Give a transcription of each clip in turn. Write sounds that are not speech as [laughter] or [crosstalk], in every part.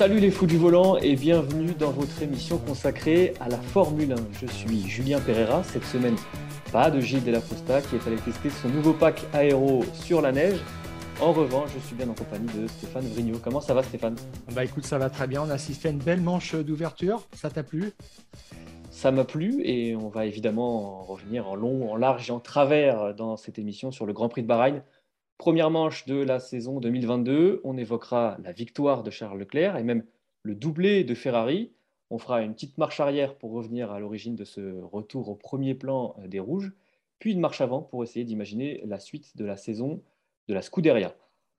Salut les fous du volant et bienvenue dans votre émission consacrée à la Formule 1. Je suis Julien Pereira. Cette semaine, pas de Gilles Delaposta qui est allé tester son nouveau pack aéro sur la neige. En revanche, je suis bien en compagnie de Stéphane Vrignot. Comment ça va Stéphane? Bah écoute, ça va très bien. On a assisté à une belle manche d'ouverture. Ça t'a plu? Ça m'a plu et on va évidemment revenir en long, en large et en travers dans cette émission sur le Grand Prix de Bahreïn. Première manche de la saison 2022, on évoquera la victoire de Charles Leclerc et même le doublé de Ferrari. On fera une petite marche arrière pour revenir à l'origine de ce retour au premier plan euh, des Rouges, puis une marche avant pour essayer d'imaginer la suite de la saison de la Scuderia.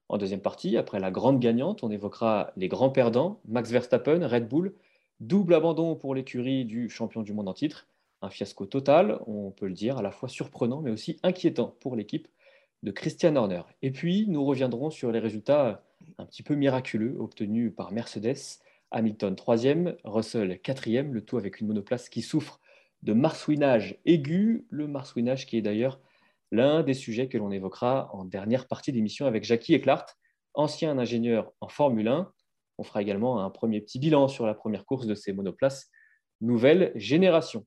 En deuxième partie, après la grande gagnante, on évoquera les grands perdants, Max Verstappen, Red Bull, double abandon pour l'écurie du champion du monde en titre, un fiasco total, on peut le dire, à la fois surprenant mais aussi inquiétant pour l'équipe de Christian Horner. Et puis, nous reviendrons sur les résultats un petit peu miraculeux obtenus par Mercedes. Hamilton 3e, Russell 4e, le tout avec une monoplace qui souffre de marsouinage aigu, le marsouinage qui est d'ailleurs l'un des sujets que l'on évoquera en dernière partie d'émission avec Jackie Eclart, ancien ingénieur en Formule 1. On fera également un premier petit bilan sur la première course de ces monoplaces nouvelle génération.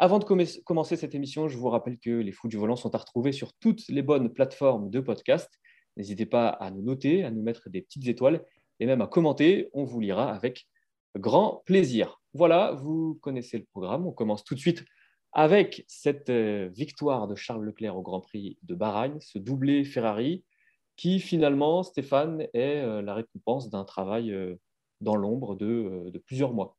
Avant de commencer cette émission, je vous rappelle que les fous du volant sont à retrouver sur toutes les bonnes plateformes de podcast. N'hésitez pas à nous noter, à nous mettre des petites étoiles et même à commenter. On vous lira avec grand plaisir. Voilà, vous connaissez le programme. On commence tout de suite avec cette euh, victoire de Charles Leclerc au Grand Prix de Bahreïn, ce doublé Ferrari, qui finalement, Stéphane, est euh, la récompense d'un travail euh, dans l'ombre de, de plusieurs mois.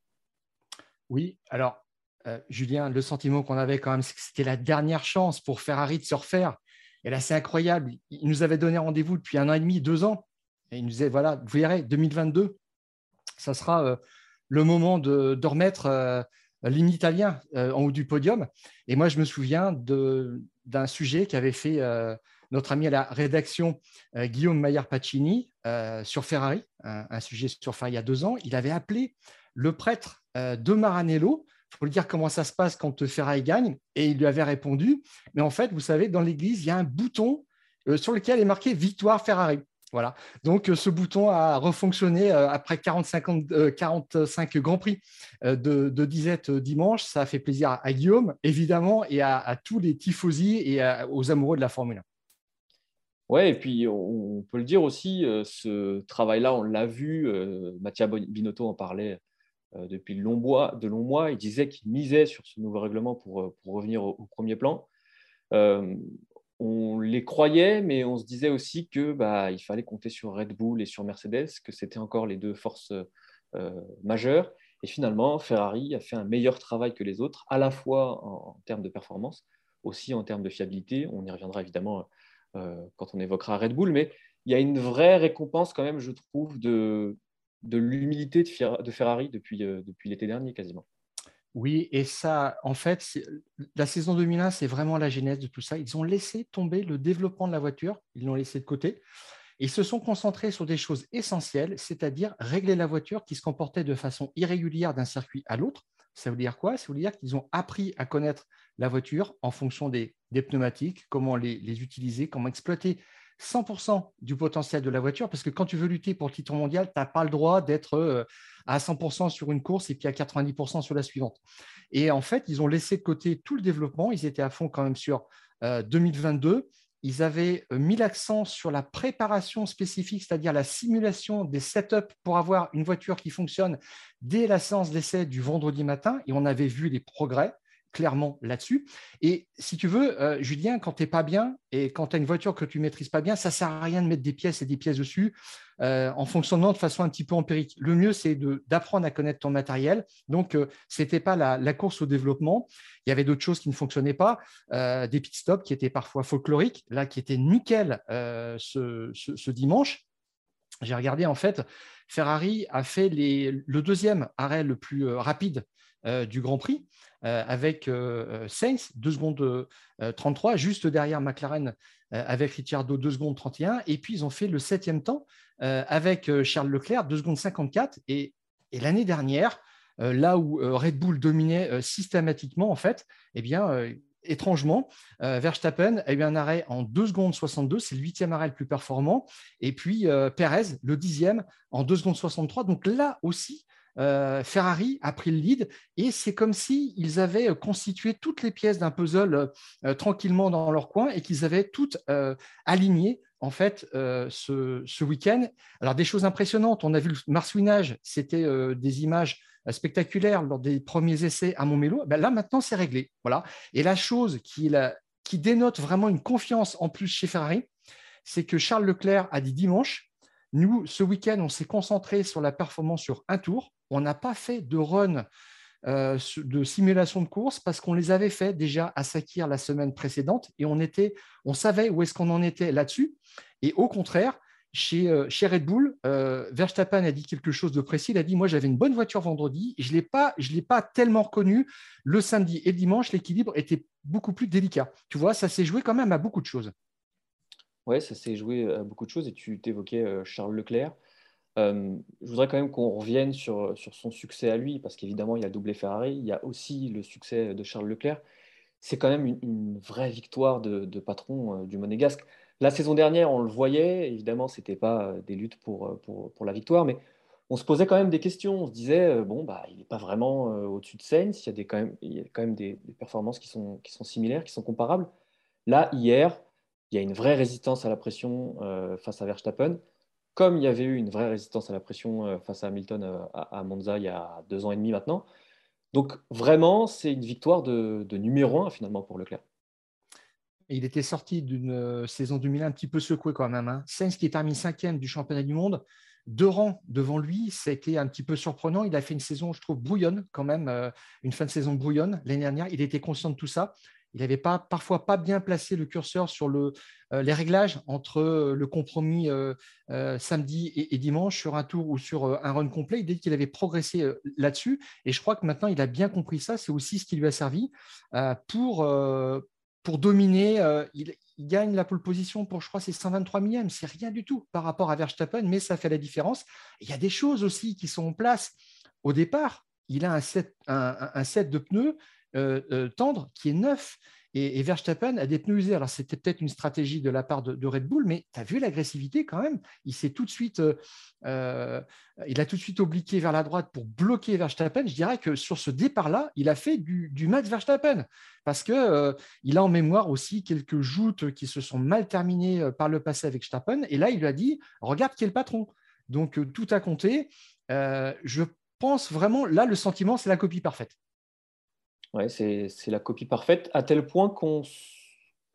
Oui, alors euh, Julien, le sentiment qu'on avait quand même, c'est que c'était la dernière chance pour Ferrari de se refaire. Et là, c'est incroyable. Il nous avait donné rendez-vous depuis un an et demi, deux ans. Et il nous disait, voilà, vous verrez, 2022, ça sera euh, le moment de, remettre euh, l'hymne italien en haut du podium. Et moi, je me souviens d'un sujet qu'avait fait notre ami à la rédaction, Guillaume Maillard-Pacini, sur Ferrari, un, un, sujet sur Ferrari il y a deux ans. Il avait appelé le prêtre de Maranello faut lui dire comment ça se passe quand Ferrari gagne. Et il lui avait répondu, mais en fait, vous savez, dans l'église, il y a un bouton euh, sur lequel est marqué Victoire Ferrari. Voilà. Donc, euh, ce bouton a refonctionné euh, après 45, 45 Grands Prix de, disette dimanche. Ça a fait plaisir à, Guillaume, évidemment, et à, tous les tifosi et aux amoureux de la Formule 1. Oui, et puis on, peut le dire aussi, ce travail-là, on l'a vu, Mattia Binotto en parlait euh, depuis de longs, mois, de longs mois. Il disait qu'il misait sur ce nouveau règlement pour, euh, revenir au, premier plan. Euh, on les croyait, mais on se disait aussi que bah, il fallait compter sur Red Bull et sur Mercedes, que c'était encore les deux forces majeures. Et finalement, Ferrari a fait un meilleur travail que les autres, à la fois en, termes de performance, aussi en termes de fiabilité. On y reviendra évidemment quand on évoquera Red Bull, mais il y a une vraie récompense quand même, je trouve, de, de l'humilité de, Ferrari depuis, euh, depuis l'été dernier quasiment. Oui, et ça, en fait, la saison 2001, c'est vraiment la genèse de tout ça. Ils ont laissé tomber le développement de la voiture, ils l'ont laissé de côté. Ils se sont concentrés sur des choses essentielles, c'est-à-dire régler la voiture qui se comportait de façon irrégulière d'un circuit à l'autre. Ça veut dire quoi? Ça veut dire qu'ils ont appris à connaître la voiture en fonction des, pneumatiques, comment les, utiliser, comment exploiter 100% du potentiel de la voiture, parce que quand tu veux lutter pour le titre mondial, tu n'as pas le droit d'être euh, à 100% sur une course et puis à 90% sur la suivante. Et en fait, ils ont laissé de côté tout le développement, ils étaient à fond quand même sur 2022. Euh, ils avaient euh, mis l'accent sur la préparation spécifique, c'est-à-dire la simulation des setups pour avoir une voiture qui fonctionne dès la séance d'essai du vendredi matin. Et on avait vu les progrès clairement là-dessus. Et si tu veux, euh, Julien, quand tu n'es pas bien et quand tu as une voiture que tu ne maîtrises pas bien, ça ne sert à rien de mettre des pièces et des pièces dessus euh, en fonctionnant de façon un petit peu empirique. Le mieux, c'est d'apprendre à connaître ton matériel. Donc, euh, ce n'était pas la, course au développement. Il y avait d'autres choses qui ne fonctionnaient pas, des pit stops qui étaient parfois folkloriques, là, qui étaient nickel ce, dimanche. J'ai regardé, en fait, Ferrari a fait le deuxième arrêt le plus rapide du Grand Prix. Euh, avec euh, euh, Sainz, 2 secondes 33, juste derrière McLaren avec Ricciardo, 2 secondes 31. Et puis, ils ont fait le septième temps avec Charles Leclerc, 2 secondes 54. Et, l'année dernière, là où Red Bull dominait systématiquement, eh étrangement, Verstappen a eu un arrêt en 2 secondes 62, c'est le huitième arrêt le plus performant, et puis Perez, le dixième, en 2 secondes 63. Donc là aussi, euh, Ferrari a pris le lead et c'est comme s'ils avaient constitué toutes les pièces d'un puzzle euh, tranquillement dans leur coin et qu'ils avaient toutes euh, alignées en fait ce, week-end. Alors des choses impressionnantes, on a vu le marsouinage, c'était des images spectaculaires lors des premiers essais à Montmélo. Ben là maintenant c'est réglé, voilà. Et la chose qui, qui dénote vraiment une confiance en plus chez Ferrari, c'est que Charles Leclerc a dit dimanche nous, ce week-end, on s'est concentré sur la performance sur un tour on n'a pas fait de run euh, de simulation de course parce qu'on les avait fait déjà à Sakir la semaine précédente et on, savait où est-ce qu'on en était là-dessus. Et au contraire, chez, euh, Red Bull, euh, Verstappen a dit quelque chose de précis. Il a dit Moi, j'avais une bonne voiture vendredi. je ne l'ai pas, pas tellement reconnu. Le samedi et le dimanche, l'équilibre était beaucoup plus délicat. Tu vois, ça s'est joué quand même à beaucoup de choses. Oui, ça s'est joué à beaucoup de choses. Et tu t'évoquais Charles Leclerc. Euh, je voudrais quand même qu'on revienne sur, son succès à lui, parce qu'évidemment, il y a doublé Ferrari, il y a aussi le succès de Charles Leclerc. C'est quand même une, vraie victoire de, patron euh, du Monégasque. La saison dernière, on le voyait, évidemment, ce n'était pas euh, des luttes pour, la victoire, mais on se posait quand même des questions. On se disait, bon, bah, il n'est pas vraiment au-dessus de Sainz, il y a, quand même, des, performances qui sont similaires, qui sont comparables. Là, hier, il y a une vraie résistance à la pression face à Verstappen comme il y avait eu une vraie résistance à la pression euh, face à Hamilton euh, à Monza il y a deux ans et demi maintenant. Donc vraiment, c'est une victoire de, numéro un finalement pour Leclerc. Il était sorti d'une euh, saison 2001 un petit peu secouée quand même. Hein. Sainz qui est terminé cinquième du championnat du monde, deux rangs devant lui, ça a été un petit peu surprenant. Il a fait une saison, je trouve, brouillonne quand même, une fin de saison brouillonne l'année dernière. Il était conscient de tout ça il n'avait pas, parfois pas bien placé le curseur sur le, euh, les réglages entre euh, le compromis euh, samedi et, dimanche sur un tour ou sur un run complet. Il qu'il avait progressé là-dessus. Et je crois que maintenant, il a bien compris ça. C'est aussi ce qui lui a servi pour, pour dominer. Il, gagne la pole position pour, je crois, c'est 123 millièmes. C'est rien du tout par rapport à Verstappen, mais ça fait la différence. il y a des choses aussi qui sont en place. Au départ, il a un set, un set de pneus tendre qui est neuf. Et, Verstappen a des pneus usés. Alors, c'était peut-être une stratégie de la part de, Red Bull, mais tu as vu l'agressivité quand même? Il s'est tout de suite, euh, il a tout de suite obliqué vers la droite pour bloquer Verstappen. Je dirais que sur ce départ-là, il a fait du, Max Verstappen parce que il a en mémoire aussi quelques joutes qui se sont mal terminées par le passé avec Verstappen. Et là, il lui a dit Regarde qui est le patron. Donc, tout a compté. je pense vraiment, là, le sentiment, c'est la copie parfaite. Ouais, c'est la copie parfaite, à tel point qu'on.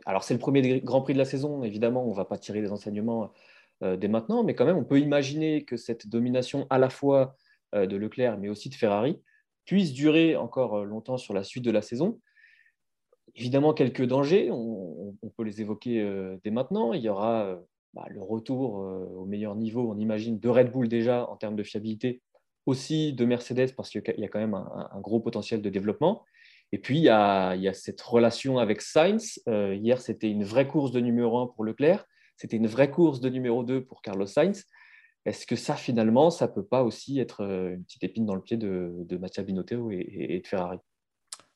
Alors, c'est le premier Grand Prix de la saison, évidemment, on ne va pas tirer les enseignements euh, dès maintenant, mais quand même, on peut imaginer que cette domination à la fois euh, de Leclerc, mais aussi de Ferrari, puisse durer encore euh, longtemps sur la suite de la saison. Évidemment, quelques dangers, on, peut les évoquer dès maintenant. Il y aura bah, le retour au meilleur niveau, on imagine, de Red Bull déjà en termes de fiabilité, aussi de Mercedes, parce qu'il y a quand même un gros potentiel de développement. Et puis, il y a, cette relation avec Sainz. Euh, hier, c'était une vraie course de numéro 1 pour Leclerc. C'était une vraie course de numéro 2 pour Carlos Sainz. Est-ce que ça, finalement, ça ne peut pas aussi être euh, une petite épine dans le pied de, de Mattia Binotto et, de Ferrari?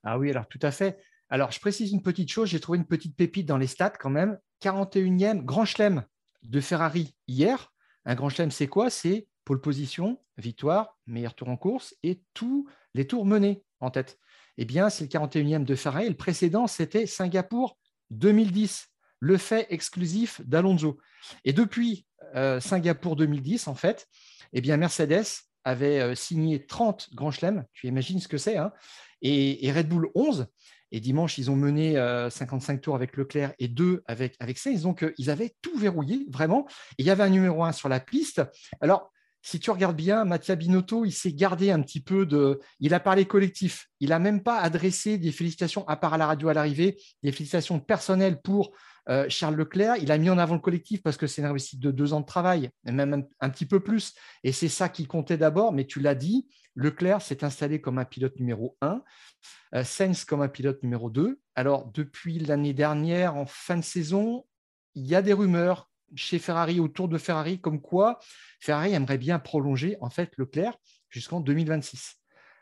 Ah oui, alors tout à fait. Alors, je précise une petite chose. J'ai trouvé une petite pépite dans les stats quand même. 41e Grand Chelem de Ferrari hier. Un Grand Chelem, c'est quoi? C'est pole position, victoire, meilleur tour en course et tous les tours menés en tête eh bien, c'est le 41e de Ferrari. le précédent, c'était Singapour 2010, le fait exclusif d'Alonso. Et depuis euh, Singapour 2010, en fait, eh Mercedes avait signé 30 grands chelems, tu imagines ce que c'est, hein, et, Red Bull 11. Et dimanche, ils ont mené 55 tours avec Leclerc et 2 avec, avec Sainz. Donc, ils avaient tout verrouillé, vraiment. Et il y avait un numéro 1 sur la piste. Alors, si tu regardes bien, Mattia Binotto, il s'est gardé un petit peu de. Il a parlé collectif. Il n'a même pas adressé des félicitations, à part à la radio à l'arrivée, des félicitations personnelles pour euh, Charles Leclerc. Il a mis en avant le collectif parce que c'est une réussite de deux ans de travail, même un, petit peu plus. Et c'est ça qui comptait d'abord. Mais tu l'as dit, Leclerc s'est installé comme un pilote numéro un, euh, Sainz comme un pilote numéro deux. Alors, depuis l'année dernière, en fin de saison, il y a des rumeurs chez Ferrari, autour de Ferrari, comme quoi Ferrari aimerait bien prolonger en fait Leclerc jusqu'en 2026.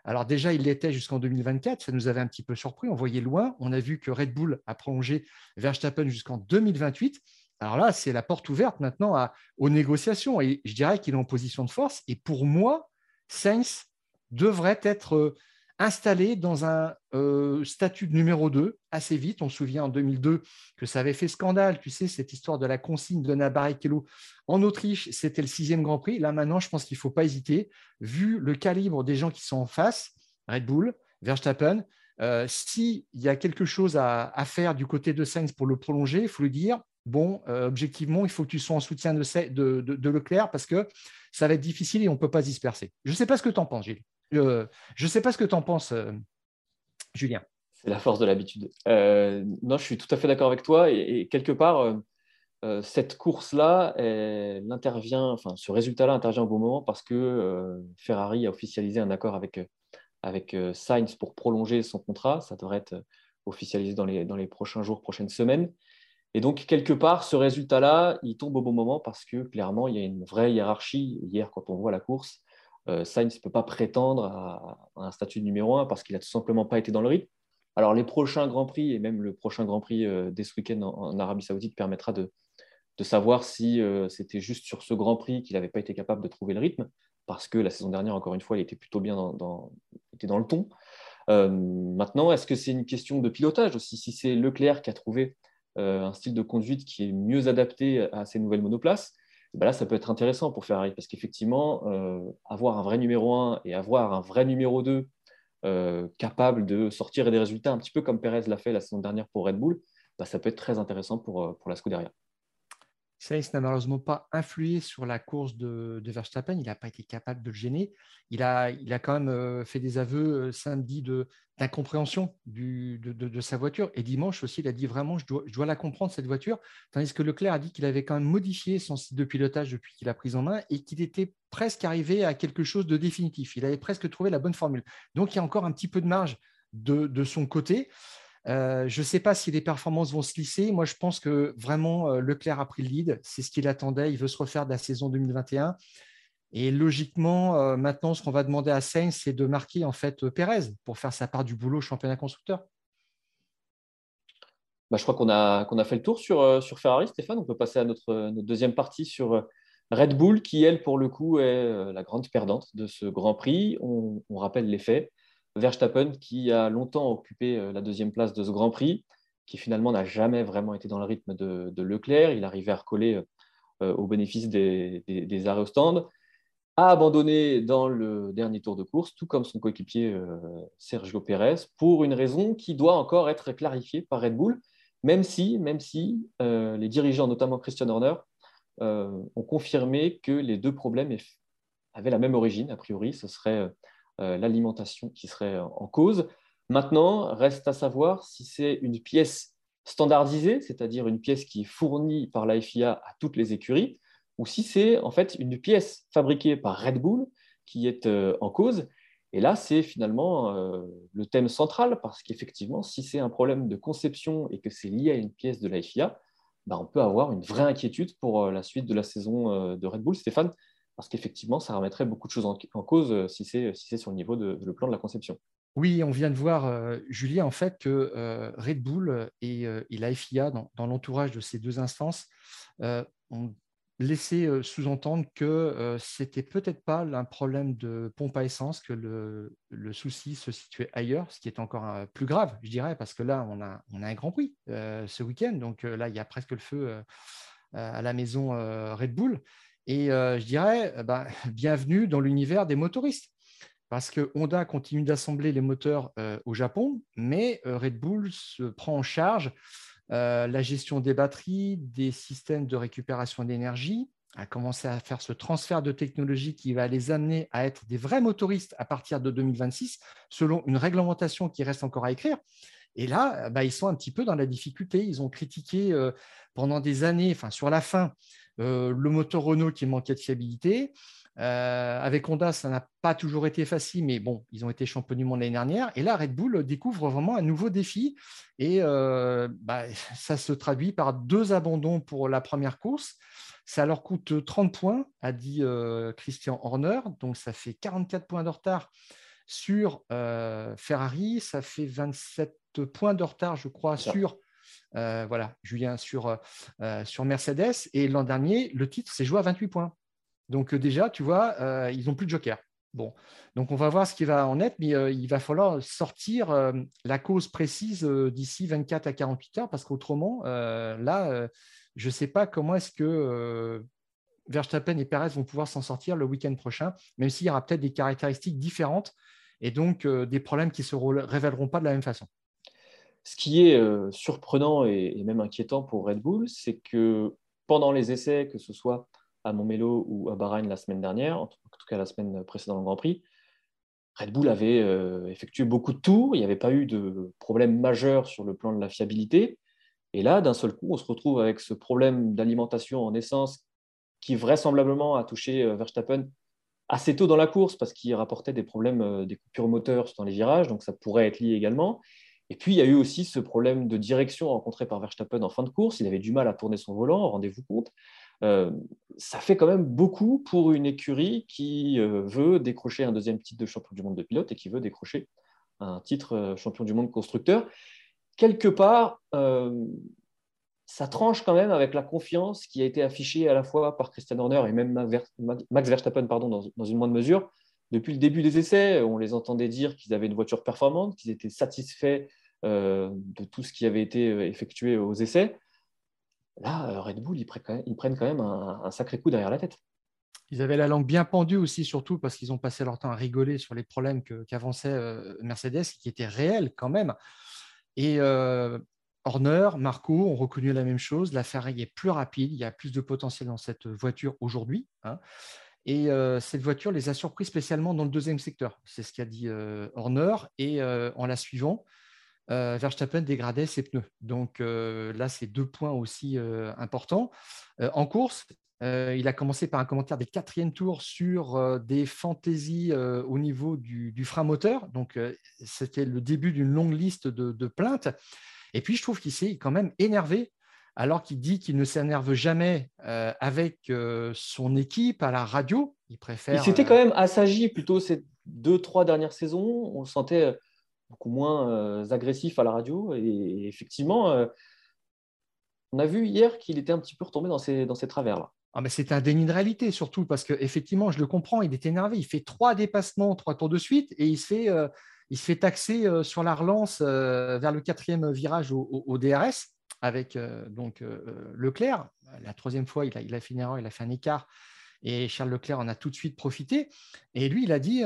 Alors déjà, il l'était jusqu'en 2024, ça nous avait un petit peu surpris, on voyait loin, on a vu que Red Bull a prolongé Verstappen jusqu'en 2028. Alors là, c'est la porte ouverte maintenant aux négociations et je dirais qu'il est en position de force. Et pour moi, Sainz devrait être installé dans un euh, statut de numéro 2 assez vite. On se souvient en 2002 que ça avait fait scandale, tu sais, cette histoire de la consigne de Nabarrichello en Autriche, c'était le sixième Grand Prix. Là, maintenant, je pense qu'il ne faut pas hésiter, vu le calibre des gens qui sont en face, Red Bull, Verstappen. Euh, S'il y a quelque chose à, faire du côté de Sainz pour le prolonger, il faut lui dire, bon, euh, objectivement, il faut que tu sois en soutien de, de, Leclerc parce que ça va être difficile et on ne peut pas se disperser. Je ne sais pas ce que tu en penses, Gilles. Euh, je ne sais pas ce que tu en penses, euh, Julien. C'est la force de l'habitude. Euh, non, je suis tout à fait d'accord avec toi. Et, quelque part, cette course-là, enfin, ce résultat-là intervient au bon moment parce que Ferrari a officialisé un accord avec, avec Sainz pour prolonger son contrat. Ça devrait être officialisé dans les, dans les prochains jours, prochaines semaines. Et donc, quelque part, ce résultat-là, il tombe au bon moment parce que clairement, il y a une vraie hiérarchie. Hier, quand on voit la course, euh, Sainz ne peut pas prétendre à, un statut de numéro 1 parce qu'il n'a tout simplement pas été dans le rythme. Alors les prochains Grands Prix et même le prochain Grand Prix euh, dès ce week-end en, Arabie Saoudite permettra de, savoir si euh, c'était juste sur ce Grand Prix qu'il n'avait pas été capable de trouver le rythme, parce que la saison dernière, encore une fois, il était plutôt bien dans, était dans le ton. maintenant, est-ce que c'est une question de pilotage aussi? Si c'est Leclerc qui a trouvé un style de conduite qui est mieux adapté à ces nouvelles monoplaces, bah là, ça peut être intéressant pour Ferrari parce qu'effectivement, euh, avoir un vrai numéro 1 et avoir un vrai numéro 2 euh, capable de sortir des résultats un petit peu comme Perez l'a fait la saison dernière pour Red Bull, bah, ça peut être très intéressant pour, euh, pour la Scuderia. Sainz n'a malheureusement pas influé sur la course de, Verstappen. Il n'a pas été capable de le gêner. Il a, il quand même euh, fait des aveux euh, samedi d'incompréhension de, sa voiture. Et dimanche aussi, il a dit vraiment, je dois, je dois la comprendre, cette voiture. Tandis que Leclerc a dit qu'il avait quand même modifié son site de pilotage depuis qu'il a pris en main et qu'il était presque arrivé à quelque chose de définitif. Il avait presque trouvé la bonne formule. Donc, il y a encore un petit peu de marge de, son côté. Je ne sais pas si les performances vont se lisser. Moi, je pense que vraiment, Leclerc a pris le lead. C'est ce qu'il attendait. Il veut se refaire de la saison 2021. Et logiquement, maintenant, ce qu'on va demander à Sainz, c'est de marquer en fait Pérez pour faire sa part du boulot championnat constructeur. Bah, je crois qu'on a, a fait le tour sur, sur Ferrari, Stéphane. On peut passer à notre, deuxième partie sur Red Bull, qui, elle, pour le coup, est la grande perdante de ce Grand Prix. On rappelle les faits. Verstappen qui a longtemps occupé euh, la deuxième place de ce Grand Prix, qui finalement n'a jamais vraiment été dans le rythme de, Leclerc. Il arrivait à recoller euh, au bénéfice des, arrêts au stand, a abandonné dans le dernier tour de course, tout comme son coéquipier euh, Sergio Pérez, pour une raison qui doit encore être clarifiée par Red Bull, même si, même si les dirigeants, notamment Christian Horner, ont confirmé que les deux problèmes avaient la même origine, a priori, ce serait euh, l'alimentation qui serait en cause. Maintenant, reste à savoir si c'est une pièce standardisée, c'est-à-dire une pièce qui est fournie par la FIA à toutes les écuries, ou si c'est en fait une pièce fabriquée par Red Bull qui est euh, en cause. Et là, c'est finalement euh, le thème central, parce qu'effectivement, si c'est un problème de conception et que c'est lié à une pièce de la FIA, bah, on peut avoir une vraie inquiétude pour la suite de la saison de Red Bull. Stéphane, parce qu'effectivement, ça remettrait beaucoup de choses en, cause euh, si c'est si sur le niveau de, le plan de la conception. Oui, on vient de voir, euh, Julien, en fait, que euh, Red Bull et, la FIA, dans, l'entourage de ces deux instances, ont laissé sous-entendre que c'était peut-être pas un problème de pompe à essence, que le, souci se situait ailleurs, ce qui est encore plus grave, je dirais, parce que là, on a, on a un Grand Prix ce week-end, donc là, il y a presque le feu à la maison Red Bull. Et je dirais, bah, [laughs] bienvenue dans l'univers des motoristes parce que Honda continue d'assembler les moteurs au Japon, mais Red Bull se prend en charge la gestion des batteries, des systèmes de récupération d'énergie, a commencé à faire ce transfert de technologie qui va les amener à être des vrais motoristes à partir de 2026, selon une réglementation qui reste encore à écrire. Et là, bah, ils sont un petit peu dans la difficulté. Ils ont critiqué euh, pendant des années, enfin sur la fin, euh, le moteur Renault qui manquait de fiabilité. Euh, avec Honda, ça n'a pas toujours été facile, mais bon, ils ont été champions du monde l'année dernière. Et là, Red Bull découvre vraiment un nouveau défi. Et bah, ça se traduit par deux abandons pour la première course. Ça leur coûte 30 points, a dit euh, Christian Horner. Donc, ça fait 44 points de retard sur euh, Ferrari. Ça fait 27 points de retard, je crois, sur, euh, voilà, Julien, sur, sur Mercedes. Et l'an dernier, le titre s'est joué à 28 points. Donc, déjà, tu vois, ils n'ont plus de joker. Bon, donc on va voir ce qui va en être, mais il va falloir sortir la cause précise d'ici 24 à 48 heures, parce qu'autrement, là, je ne sais pas comment est-ce que euh, Verstappen et Perez vont pouvoir s'en sortir le week-end prochain, même s'il y aura peut-être des caractéristiques différentes et donc euh, des problèmes qui ne se révéleront pas de la même façon. Ce qui est euh, surprenant et, même inquiétant pour Red Bull, c'est que pendant les essais, que ce soit à Montmelo ou à Bahreïn la semaine dernière, en tout cas la semaine précédente au Grand Prix, Red Bull avait effectué beaucoup de tours, il n'y avait pas eu de problème majeur sur le plan de la fiabilité. Et là, d'un seul coup, on se retrouve avec ce problème d'alimentation en essence qui vraisemblablement a touché euh, Verstappen assez tôt dans la course parce qu'il rapportait des problèmes, euh, des coupures moteurs dans les virages, donc ça pourrait être lié également. Et puis, il y a eu aussi ce problème de direction rencontré par Verstappen en fin de course. Il avait du mal à tourner son volant, rendez-vous compte. Euh, ça fait quand même beaucoup pour une écurie qui veut décrocher un deuxième titre de champion du monde de pilote et qui veut décrocher un titre champion du monde constructeur quelque part, euh, ça tranche quand même avec la confiance qui a été affichée à la fois par Christian Horner et même Max Verstappen pardon, dans, une moindre mesure. Depuis le début des essais, on les entendait dire qu'ils avaient une voiture performante, qu'ils étaient satisfaits euh, de tout ce qui avait été euh, effectué aux essais. Là, Red Bull, ils prennent quand même, un, sacré coup derrière la tête. Ils avaient la langue bien pendue aussi, surtout parce qu'ils ont passé leur temps à rigoler sur les problèmes qu'avançait Mercedes, qui étaient réels quand même. Et euh, Horner, Marco ont reconnu la même chose. La Ferrari est plus rapide, il y a plus de potentiel dans cette voiture aujourd'hui. Hein. Et euh, cette voiture les a surpris spécialement dans le deuxième secteur. C'est ce qu'a dit euh, Horner. Et en la suivant, Verstappen dégradait ses pneus. Donc là, c'est deux points aussi importants. en course, il a commencé par un commentaire des quatrièmes tours sur des fantaisies au niveau du, frein moteur. Donc, c'était le début d'une longue liste de, plaintes. Et puis, je trouve qu'il s'est quand même énervé, alors qu'il dit qu'il ne s'énerve jamais avec son équipe à la radio. Il préfère. Il s'était quand même assagi plutôt ces deux, trois dernières saisons. On le sentait beaucoup moins agressif à la radio. Et, effectivement, on a vu hier qu'il était un petit peu retombé dans ces, dans ces travers-là. Ah, c'est un déni de réalité, surtout parce qu'effectivement, je le comprends, il est énervé. Il fait trois dépassements, trois tours de suite, et il se fait, euh, il se fait taxer euh, sur la relance euh, vers le quatrième virage au, DRS avec donc Leclerc. La troisième fois, il a, fait une erreur, il a fait un écart. Et Charles Leclerc en a tout de suite profité. Et lui, il a dit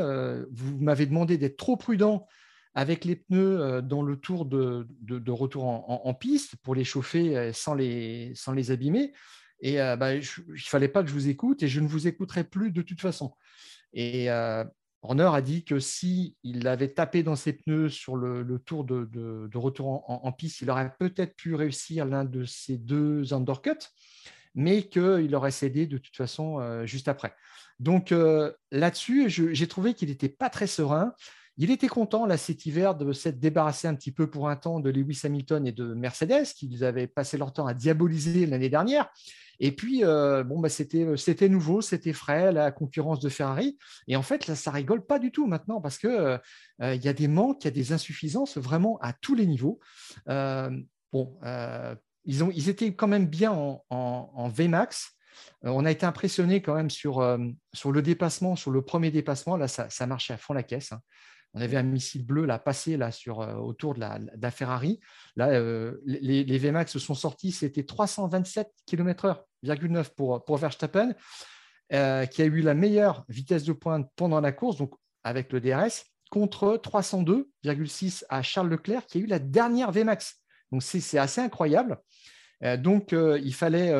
Vous m'avez demandé d'être trop prudent avec les pneus dans le tour de, retour en, piste pour les chauffer sans les, abîmer. Et euh, bah, il ne fallait pas que je vous écoute et je ne vous écouterai plus de toute façon. Et euh, Horner a dit que s'il il avait tapé dans ses pneus sur le, tour de, retour en, piste, il aurait peut-être pu réussir l'un de ces deux undercuts, mais qu'il aurait cédé de toute façon euh, juste après. Donc là-dessus, j'ai trouvé qu'il n'était pas très serein. Il était content, là, cet hiver, de s'être débarrassé un petit peu pour un temps de Lewis Hamilton et de Mercedes, qu'ils avaient passé leur temps à diaboliser l'année dernière. Et puis, euh, bah, c'était, c'était nouveau, c'était frais, la concurrence de Ferrari. Et en fait, là, ça rigole pas du tout maintenant parce qu'il euh, euh, y a des manques, il y a des insuffisances vraiment à tous les niveaux. bon, ils, étaient quand même bien en, VMAX. On a été impressionné quand même sur, le dépassement, sur le premier dépassement. Là, ça, ça marchait à fond la caisse. Hein on avait un missile bleu là passé là sur euh, autour de la, Ferrari. Euh, les, VMAX sont sortis, c'était 327 km/h, pour, pour Verstappen. euh, qui a eu la meilleure vitesse de pointe pendant la course, donc avec le DRS, contre 302,6 à Charles Leclerc, qui a eu la dernière VMAX. Donc c'est assez incroyable. Euh, donc, euh, il fallait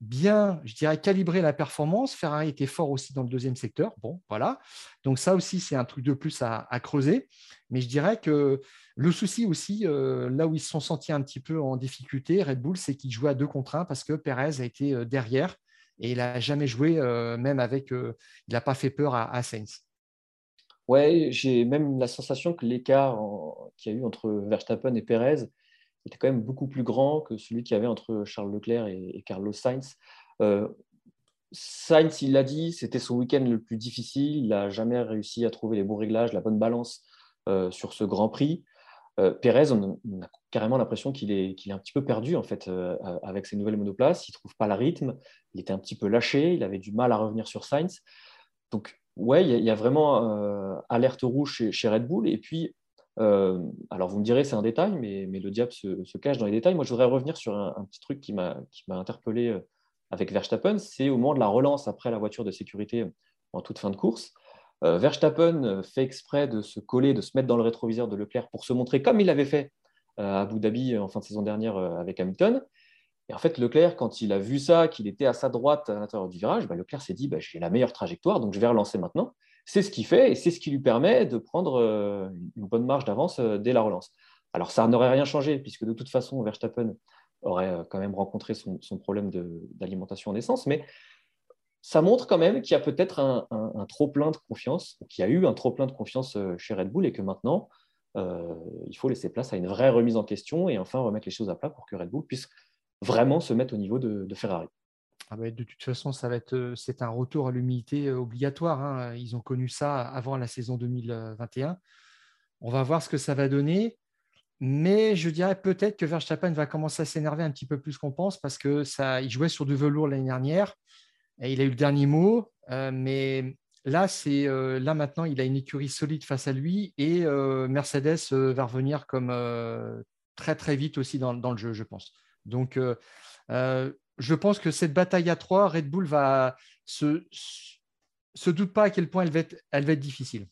bien, je dirais, calibrer la performance. Ferrari était fort aussi dans le deuxième secteur. Bon, voilà. Donc, ça aussi, c'est un truc de plus à, creuser. Mais je dirais que le souci aussi, là où ils se sont sentis un petit peu en difficulté, Red Bull, c'est qu'ils jouaient à deux contre un parce que Perez a été derrière et il n'a jamais joué, euh, même avec. Euh, il n'a pas fait peur à, à Sainz. Ouais, j'ai même la sensation que l'écart qu'il y a eu entre Verstappen et Perez était quand même beaucoup plus grand que celui qu'il y avait entre Charles Leclerc et, Carlos Sainz. Euh, Sainz, il l'a dit, c'était son week-end le plus difficile. Il n'a jamais réussi à trouver les bons réglages, la bonne balance sur ce Grand Prix. Euh, Pérez, on, a carrément l'impression qu'il est, qu'il est un petit peu perdu en fait euh, avec ses nouvelles monoplaces. Il trouve pas le rythme. Il était un petit peu lâché. Il avait du mal à revenir sur Sainz. Donc, ouais, il y, a vraiment euh, alerte rouge chez, Red Bull. Et puis, alors vous me direz, c'est un détail, mais, le diable se, cache dans les détails. Moi, je voudrais revenir sur un, petit truc qui m'a, interpellé avec Verstappen. C'est au moment de la relance après la voiture de sécurité en toute fin de course. Euh, Verstappen euh, fait exprès de se coller, de se mettre dans le rétroviseur de Leclerc pour se montrer comme il l'avait fait euh, à Abu Dhabi en fin de saison dernière avec Hamilton. Et en fait, Leclerc, quand il a vu ça, qu'il était à sa droite à l'intérieur du virage, bah, Leclerc s'est dit bah, j'ai la meilleure trajectoire, donc je vais relancer maintenant. C'est ce qu'il fait et c'est ce qui lui permet de prendre une bonne marge d'avance dès la relance. Alors, ça n'aurait rien changé, puisque de toute façon, Verstappen aurait quand même rencontré son, problème d'alimentation en essence, mais ça montre quand même qu'il y a peut-être un, trop plein de confiance, qu'il y a eu un trop plein de confiance euh, chez Red Bull et que maintenant, euh, il faut laisser place à une vraie remise en question et enfin remettre les choses à plat pour que Red Bull puisse vraiment se mettre au niveau de, Ferrari. Ah bah, de toute façon, ça va être, euh, c'est un retour à l'humilité obligatoire. Hein. Ils ont connu ça avant la saison 2021. On va voir ce que ça va donner. Mais je dirais peut-être que Verstappen va commencer à s'énerver un petit peu plus qu'on pense parce que ça, il jouait sur du velours l'année dernière il a eu le dernier mot, euh, mais là, c'est euh, là maintenant, il a une écurie solide face à lui et euh, Mercedes va revenir comme très très vite aussi dans, le jeu, je pense. Donc, je pense que cette bataille à trois, Red Bull va se se doute pas à quel point elle va être, elle va être difficile.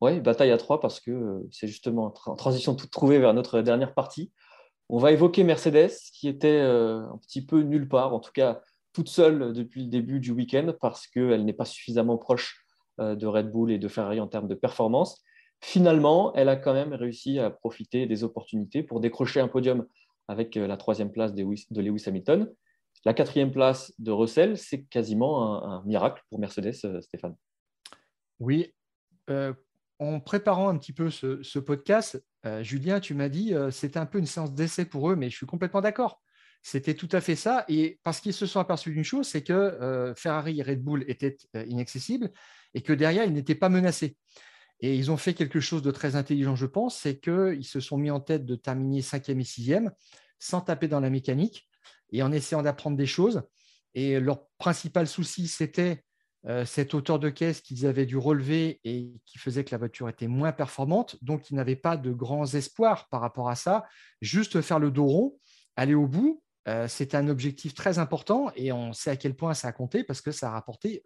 Oui, bataille à trois parce que c'est justement en transition toute trouvée vers notre dernière partie. On va évoquer Mercedes qui était un petit peu nulle part, en tout cas toute seule depuis le début du week-end parce qu'elle n'est pas suffisamment proche euh, de Red Bull et de Ferrari en termes de performance. Finalement, elle a quand même réussi à profiter des opportunités pour décrocher un podium avec euh, la troisième place de Lewis Hamilton. La quatrième place de Russell, c'est quasiment un, miracle pour Mercedes, euh, Stéphane. Oui. en préparant un petit peu ce, podcast, Julien, tu m'as dit c'était un peu une séance d'essai pour eux, mais je suis complètement d'accord. C'était tout à fait ça. Et parce qu'ils se sont aperçus d'une chose, c'est que euh, Ferrari et Red Bull étaient euh, inaccessibles et que derrière, ils n'étaient pas menacés. Et ils ont fait quelque chose de très intelligent, je pense, c'est qu'ils se sont mis en tête de terminer cinquième et sixième sans taper dans la mécanique et en essayant d'apprendre des choses. Et leur principal souci, c'était euh, cette hauteur de caisse qu'ils avaient dû relever et qui faisait que la voiture était moins performante. Donc, ils n'avaient pas de grands espoirs par rapport à ça. Juste faire le dos rond, aller au bout euh, c'est un objectif très important et on sait à quel point ça a compté parce que ça a rapporté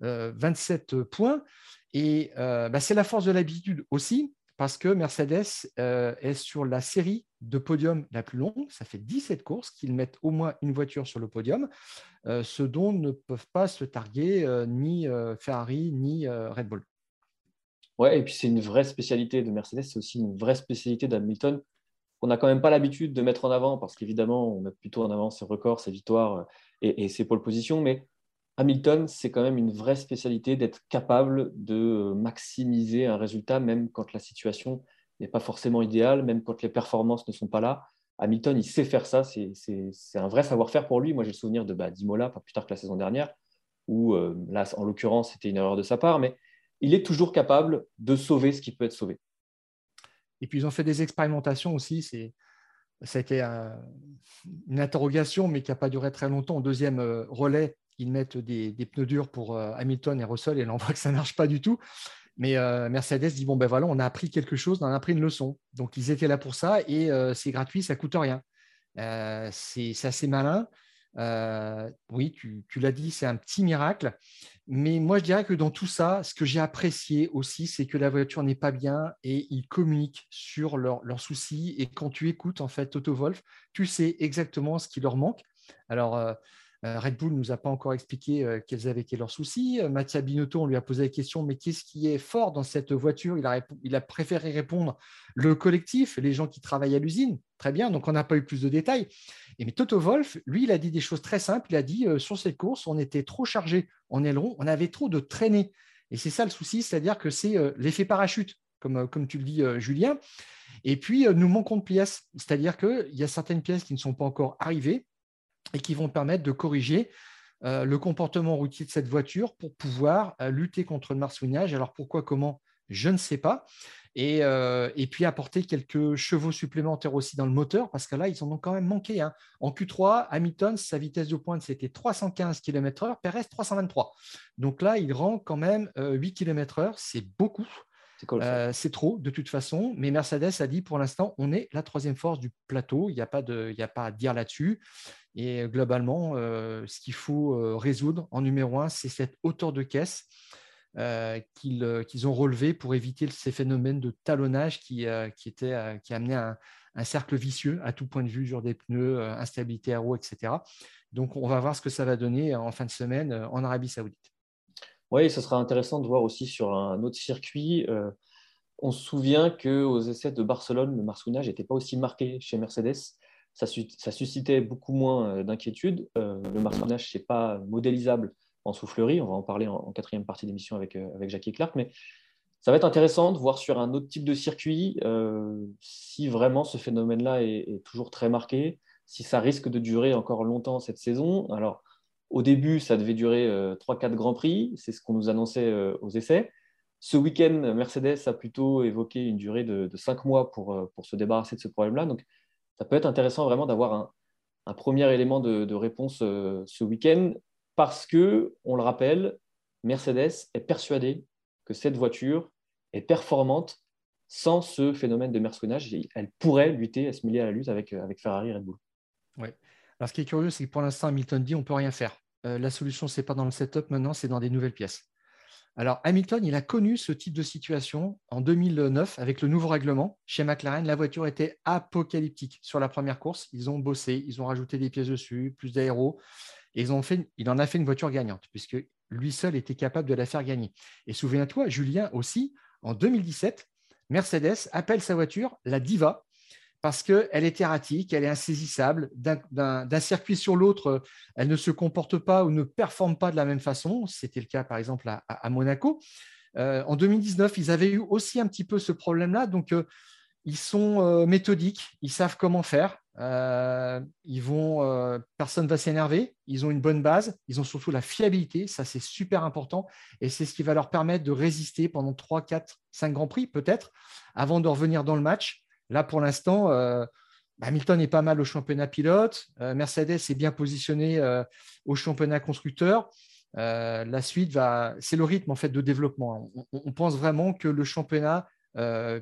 27 euh, points. Et bah, c'est la force de l'habitude aussi parce que Mercedes est sur la série de podiums la plus longue. Ça fait 17 courses qu'ils mettent au moins une voiture sur le podium, ce dont ne peuvent pas se targuer ni Ferrari ni Red Bull. Ouais, et puis c'est une vraie spécialité de Mercedes, c'est aussi une vraie spécialité d'Hamilton on n'a quand même pas l'habitude de mettre en avant, parce qu'évidemment, on met plutôt en avant ses records, ses victoires euh, et, ses pôles positions, mais Hamilton, c'est quand même une vraie spécialité d'être capable de maximiser un résultat, même quand la situation n'est pas forcément idéale, même quand les performances ne sont pas là. Hamilton, il sait faire ça, c'est un vrai savoir-faire pour lui. Moi, j'ai le souvenir de bah, d'Imola, pas plus tard que la saison dernière, où euh, là, en l'occurrence, c'était une erreur de sa part, mais il est toujours capable de sauver ce qui peut être sauvé. Et puis, ils ont fait des expérimentations aussi. C'est, ça a été une interrogation, mais qui n'a pas duré très longtemps. Deuxième euh, relais, ils mettent des, pneus durs pour euh, Hamilton et Russell, et là, on voit que ça ne marche pas du tout. Mais euh, Mercedes dit bon, ben voilà, on a appris quelque chose, on a appris une leçon. Donc, ils étaient là pour ça, et c'est gratuit, ça ne coûte rien. c'est, assez malin. oui, tu, l'as dit, c'est un petit miracle. Mais moi, je dirais que dans tout ça, ce que j'ai apprécié aussi, c'est que la voiture n'est pas bien et ils communiquent sur leurs soucis. Et quand tu écoutes, en fait, Toto Wolf, tu sais exactement ce qui leur manque. Alors, euh, Red Bull ne nous a pas encore expliqué euh, quels avaient été leurs soucis. Euh, Mattia Binotto, on lui a posé la question, mais qu'est-ce qui est fort dans cette voiture? Il a, préféré répondre le collectif, les gens qui travaillent à l'usine. Très bien, donc on n'a pas eu plus de détails. Mais Toto Wolf, lui, il a dit des choses très simples. Il a dit, sur cette course, on était trop chargé en aileron, on avait trop de traînées. Et c'est ça le souci, c'est-à-dire que c'est l'effet parachute, comme, comme tu le dis, Julien. Et puis, nous manquons de pièces, c'est-à-dire qu'il y a certaines pièces qui ne sont pas encore arrivées et qui vont permettre de corriger euh, le comportement routier de cette voiture pour pouvoir euh, lutter contre le marsouinage. Alors pourquoi, comment, je ne sais pas. Et, euh, puis apporter quelques chevaux supplémentaires aussi dans le moteur, parce que là, ils en ont quand même manqué. Hein. En Q3, Hamilton, sa vitesse de pointe, c'était 315 km/h, Perez 323. Donc là, il rend quand même 8 km/h, c'est beaucoup. c'est trop de toute façon, mais Mercedes a dit pour l'instant, on est la troisième force du plateau, il n'y a, pas a pas à dire là-dessus. Et globalement, euh, ce qu'il faut euh, résoudre en numéro un, c'est cette hauteur de caisse euh, qu'ils ont relevé pour éviter ces phénomènes de talonnage qui, qui, était, qui amenaient un, cercle vicieux à tout point de vue, sur des pneus, instabilité aéro, etc. Donc, on va voir ce que ça va donner en fin de semaine en Arabie Saoudite. Oui, ce sera intéressant de voir aussi sur un autre circuit. on se souvient qu'aux essais de Barcelone, le marsouinage n'était pas aussi marqué chez Mercedes ça, suscitait beaucoup moins euh, d'inquiétude. Euh, le marsouinage, ce n'est pas modélisable en soufflerie. On va en parler en, quatrième partie d'émission avec, euh, avec Jackie Clark. Mais ça va être intéressant de voir sur un autre type de circuit si vraiment ce phénomène-là est, toujours très marqué, si ça risque de durer encore longtemps cette saison. Alors, au début, ça devait durer 3-4 Grands Prix, c'est ce qu'on nous annonçait aux essais. Ce week-end, Mercedes a plutôt évoqué une durée de, de 5 mois pour, pour se débarrasser de ce problème-là. Donc, ça peut être intéressant vraiment d'avoir un, premier élément de, réponse euh, ce week-end parce que, on le rappelle, Mercedes est persuadée que cette voiture est performante sans ce phénomène de mercenage. Elle pourrait lutter, à se mêler à la lutte avec, avec Ferrari et Red Bull. Oui. Alors, ce qui est curieux, c'est que pour l'instant, Hamilton dit on ne peut rien faire. Euh, la solution, ce n'est pas dans le setup maintenant, c'est dans des nouvelles pièces. Alors, Hamilton, il a connu ce type de situation en 2009 avec le nouveau règlement. Chez McLaren, la voiture était apocalyptique sur la première course. Ils ont bossé, ils ont rajouté des pièces dessus, plus d'aéro. Et il en a fait une voiture gagnante, puisque lui seul était capable de la faire gagner. Et souviens-toi, Julien aussi, en 2017, Mercedes appelle sa voiture la Diva parce qu'elle est erratique, elle est insaisissable. D'un circuit sur l'autre, elle ne se comporte pas ou ne performe pas de la même façon. C'était le cas, par exemple, à, Monaco. Euh, en 2019, ils avaient eu aussi un petit peu ce problème-là. Donc, euh, ils sont euh, méthodiques, ils savent comment faire. personne ne va s'énerver. Ils ont une bonne base. Ils ont surtout la fiabilité. Ça, c'est super important. Et c'est ce qui va leur permettre de résister pendant 3, 4, 5 grands prix, peut-être, avant de revenir dans le match Là, pour l'instant, euh, Hamilton est pas mal au championnat pilote. Euh, Mercedes est bien positionné euh, au championnat constructeur. la suite va, c'est le rythme en fait de développement. On, pense vraiment que le championnat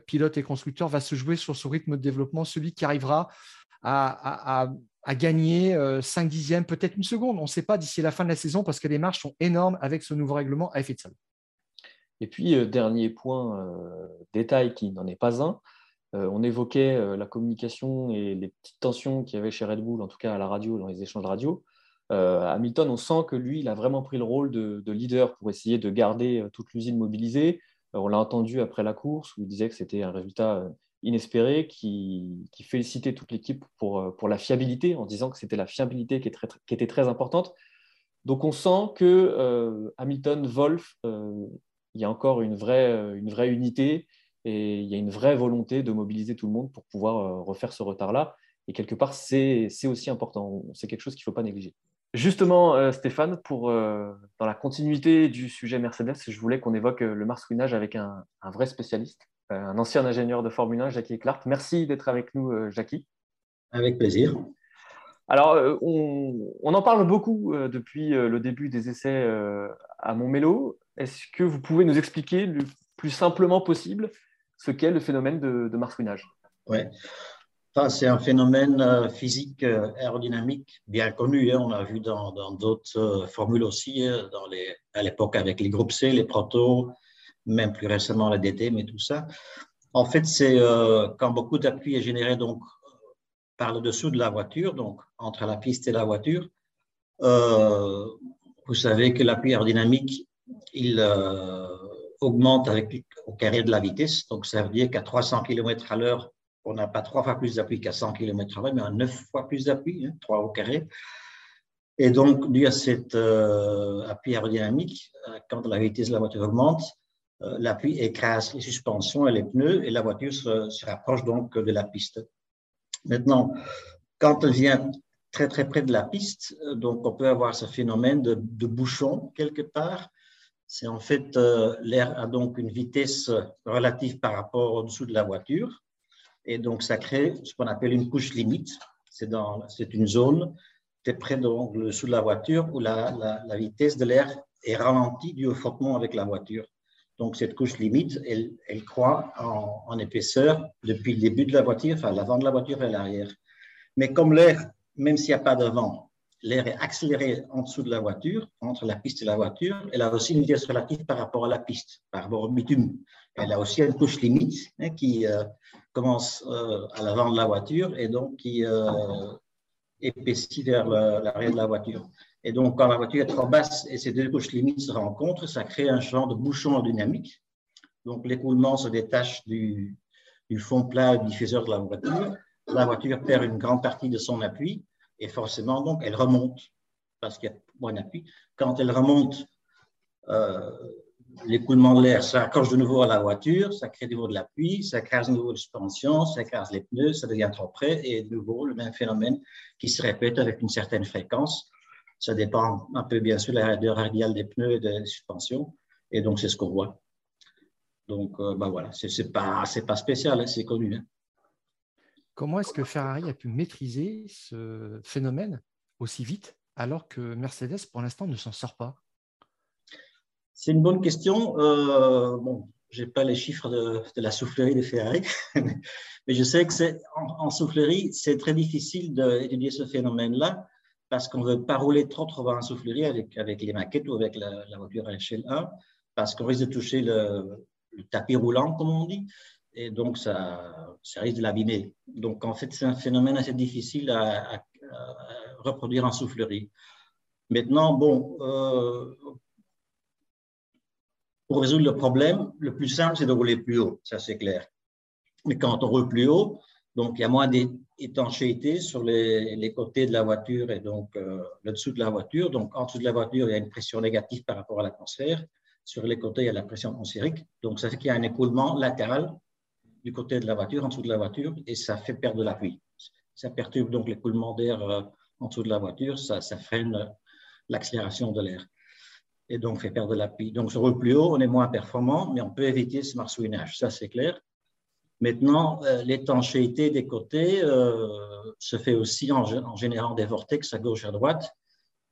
pilote et constructeur va se jouer sur ce rythme de développement, celui qui arrivera à, gagner 5 dixièmes, peut-être une seconde. On ne sait pas d'ici la fin de la saison parce que les marges sont énormes avec ce nouveau règlement à effet de. Et puis, dernier point, détail qui n'en est pas un, on évoquait euh, la communication et les petites tensions qu'il y avait chez Red Bull, en tout cas à la radio, dans les échanges radio. Euh, Hamilton, on sent que lui, il a vraiment pris le rôle de, leader pour essayer de garder toute l'usine mobilisée. on l'a entendu après la course où il disait que c'était un résultat inespéré, qui, félicitait toute l'équipe pour, la fiabilité, en disant que c'était la fiabilité qui, était très importante. Donc on sent que Hamilton, Wolf, il y a encore une vraie unité et il y a une vraie volonté de mobiliser tout le monde pour pouvoir euh, refaire ce retard-là. Et quelque part, c'est aussi important. C'est quelque chose qu'il ne faut pas négliger. Justement, euh, Stéphane, pour, euh, dans la continuité du sujet Mercedes, je voulais qu'on évoque le marsouinage avec un, vrai spécialiste, un ancien ingénieur de Formule 1, Jackie Clark. Merci d'être avec nous, Jackie. Avec plaisir. Alors, on, on, en parle beaucoup depuis le début des essais à Montmélo. Est-ce que vous pouvez nous expliquer le plus simplement possible ce qu'est le phénomène de, de. Oui. c'est un phénomène euh, physique euh, aérodynamique bien connu. Hein. On a vu dans d'autres euh, formules aussi, à l'époque avec les groupes C, les protos, même plus récemment la DT, mais tout ça. En fait, c'est quand beaucoup d'appui est généré donc, par le dessous de la voiture, donc entre la piste et la voiture. vous savez que l'appui aérodynamique, il augmente avec, au carré de la vitesse. Donc, ça veut dire qu'à 300 km à l'heure, on n'a pas trois fois plus d'appui qu'à 100 km/h, mais à neuf fois plus d'appui, hein, 3 au carré. Et donc, dû à cet euh, appui aérodynamique, euh, quand la vitesse de la voiture augmente, euh, l'appui écrase les suspensions et les pneus et la voiture se, rapproche donc de la piste. Maintenant, quand elle vient très très près de la piste, donc on peut avoir ce phénomène de, de bouchon quelque part. C'est en fait l'air a donc une vitesse relative par rapport au-dessous de la voiture. Et donc, ça crée ce qu'on appelle une couche limite. C'est une zone très près de dessous de la voiture où la, vitesse de l'air est ralentie dû au frottement avec la voiture. Donc, cette couche limite, elle, croît en, en, épaisseur depuis le début de la voiture, enfin l'avant de la voiture et l'arrière. Mais comme l'air, même s'il n'y a pas de vent, l'air est accéléré en dessous de la voiture, entre la piste et la voiture, elle a aussi une vitesse relative par rapport à la piste, par rapport au bitume. Elle a aussi une couche limite hein, qui euh, commence euh, à l'avant de la voiture et donc qui euh, épaissit vers l'arrière de la voiture. Et donc, quand la voiture est trop basse et ces deux couches limites se rencontrent, ça crée un champ de bouchon dynamique. Donc, l'écoulement se détache du, du fond plat du diffuseur de la voiture. La voiture perd une grande partie de son appui et forcément, donc, elle remonte parce qu'il y a moins d'appui. Quand elle remonte, euh, l'écoulement de l'air s'accroche de nouveau à la voiture, ça crée de nouveau de l'appui, ça crée de nouveau de suspension, ça crase les pneus, ça devient trop près et de nouveau le même phénomène qui se répète avec une certaine fréquence. Ça dépend un peu bien sûr de la raideur radiale des pneus et des suspensions et donc c'est ce qu'on voit. Donc euh, ben voilà, c'est pas, pas spécial, hein, c'est connu. Hein. Comment est-ce que Ferrari a pu maîtriser ce phénomène aussi vite alors que Mercedes pour l'instant ne s'en sort pas? C'est une bonne question. Euh, je n'ai pas les chiffres de, la soufflerie de Ferrari, [laughs] mais je sais que c'est en, soufflerie, c'est très difficile d'étudier ce phénomène-là parce qu'on ne veut pas rouler trop trop en soufflerie avec, les maquettes ou avec la, voiture à échelle 1 parce qu'on risque de toucher le, tapis roulant, comme on dit, et donc ça, risque de l'abîmer. Donc en fait, c'est un phénomène assez difficile à, reproduire en soufflerie. Maintenant, bon, euh, pour résoudre le problème, le plus simple, c'est de rouler plus haut, ça c'est clair. Mais quand on roule plus haut, donc il y a moins d'étanchéité sur les, côtés de la voiture et donc euh, le dessous de la voiture. Donc en dessous de la voiture, il y a une pression négative par rapport à l'atmosphère. Sur les côtés, il y a la pression atmosphérique. Donc ça fait qu'il y a un écoulement latéral du côté de la voiture, en dessous de la voiture, et ça fait perdre l'appui. Ça perturbe donc l'écoulement d'air euh, en dessous de la voiture, ça, freine l'accélération de l'air et donc fait perdre l'appui. Donc sur le plus haut, on est moins performant, mais on peut éviter ce marsouinage, ça c'est clair. Maintenant, euh, l'étanchéité des côtés euh, se fait aussi en, générant des vortex à gauche et à droite,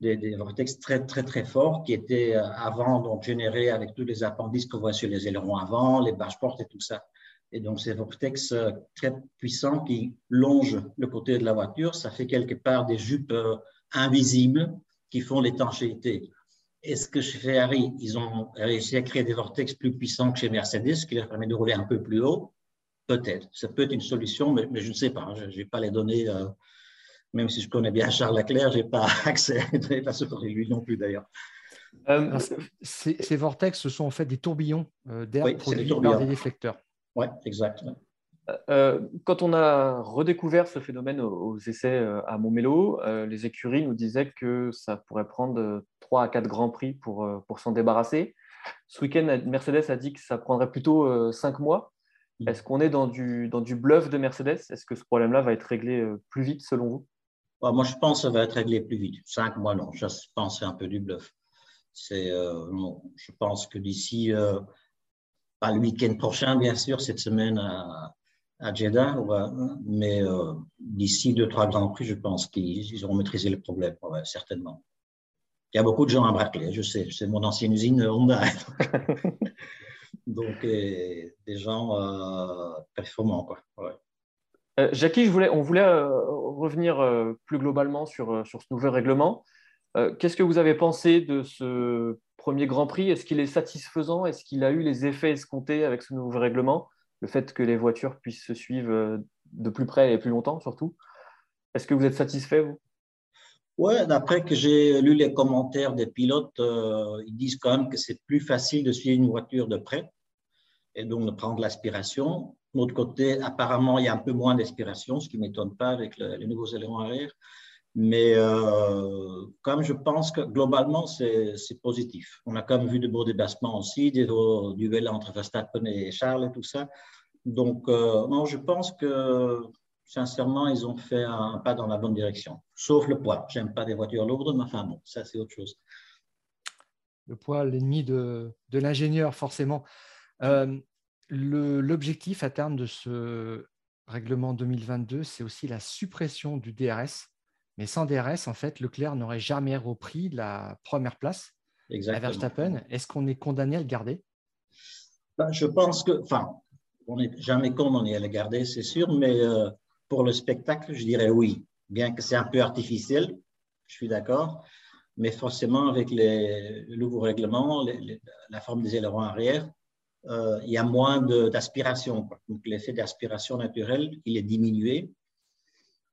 des, vortex très très très forts qui étaient euh, avant donc générés avec tous les appendices qu'on voit sur les ailerons avant, les bâches portes et tout ça. Et donc ces vortex très puissants qui longent le côté de la voiture, ça fait quelque part des jupes invisibles qui font l'étanchéité. Est-ce que chez Ferrari, ils ont réussi à créer des vortex plus puissants que chez Mercedes, ce qui leur permet de rouler un peu plus haut Peut-être. Ça peut être une solution, mais, je ne sais pas. Je n'ai pas les données. Euh, même si je connais bien Charles Leclerc, [laughs] je n'ai pas accès à données, pas lui non plus d'ailleurs. Euh, ces, vortex, ce sont en fait des tourbillons euh, d'air produits par des déflecteurs. Oui, exact. Euh, quand on a redécouvert ce phénomène aux, essais euh, à Montmélo, euh, les écuries nous disaient que ça pourrait prendre 3 à 4 grands prix pour, pour s'en débarrasser. Ce week-end, Mercedes a dit que ça prendrait plutôt 5 mois. Mm. Est-ce qu'on est dans du, dans du bluff de Mercedes? Est-ce que ce problème-là va être réglé plus vite selon vous? Bah, Moi, je pense que ça va être réglé plus vite. 5 mois, non. Je pense que c'est un peu du bluff. C'est, je pense que d'ici, pas le week-end prochain, bien sûr, cette semaine à, à Jeddah, mais euh, d'ici deux, trois grands prix, je pense qu'ils auront maîtrisé le problème, certainement. Il y a beaucoup de gens à Brackley, je sais, c'est mon ancienne usine Honda. [laughs] Donc, des gens euh, performants. Quoi. Jackie, je voulais, on voulait revenir plus globalement sur, sur ce nouveau règlement. Qu'est-ce que vous avez pensé de ce premier Grand Prix Est-ce qu'il est satisfaisant? Est-ce qu'il a eu les effets escomptés avec ce nouveau règlement? Le fait que les voitures puissent se suivre de plus près et plus longtemps, surtout. Est-ce que vous êtes satisfait, vous? Oui, d'après que j'ai lu les commentaires des pilotes, euh, ils disent quand même que c'est plus facile de suivre une voiture de près et donc de prendre l'aspiration. De l'autre côté, apparemment, il y a un peu moins d'aspiration, ce qui ne m'étonne pas avec les nouveaux éléments arrière. Mais euh, comme je pense que globalement, c'est positif. On a quand même vu de beaux débassements aussi, des duels entre Verstappen et Charles et tout ça. Donc, euh, non, je pense que sincèrement, ils ont fait un pas dans la bonne direction. Sauf le poids. J'aime pas des voitures lourdes, mais enfin bon, ça c'est autre chose. Le poids, l'ennemi de, de l'ingénieur, forcément. Euh, l'objectif à terme de ce règlement 2022, c'est aussi la suppression du DRS. Mais sans DRS, en fait, Leclerc n'aurait jamais repris la première place Exactement. à Verstappen. Est-ce qu'on est condamné à le garder? Ben, Je pense que, enfin, on n'est jamais condamné à le garder, c'est sûr, mais euh, pour le spectacle, je dirais oui, bien que c'est un peu artificiel, je suis d'accord, mais forcément avec les, le nouveau règlement, la forme des ailerons arrière, euh, il y a moins d'aspiration. Donc l'effet d'aspiration naturelle, il est diminué.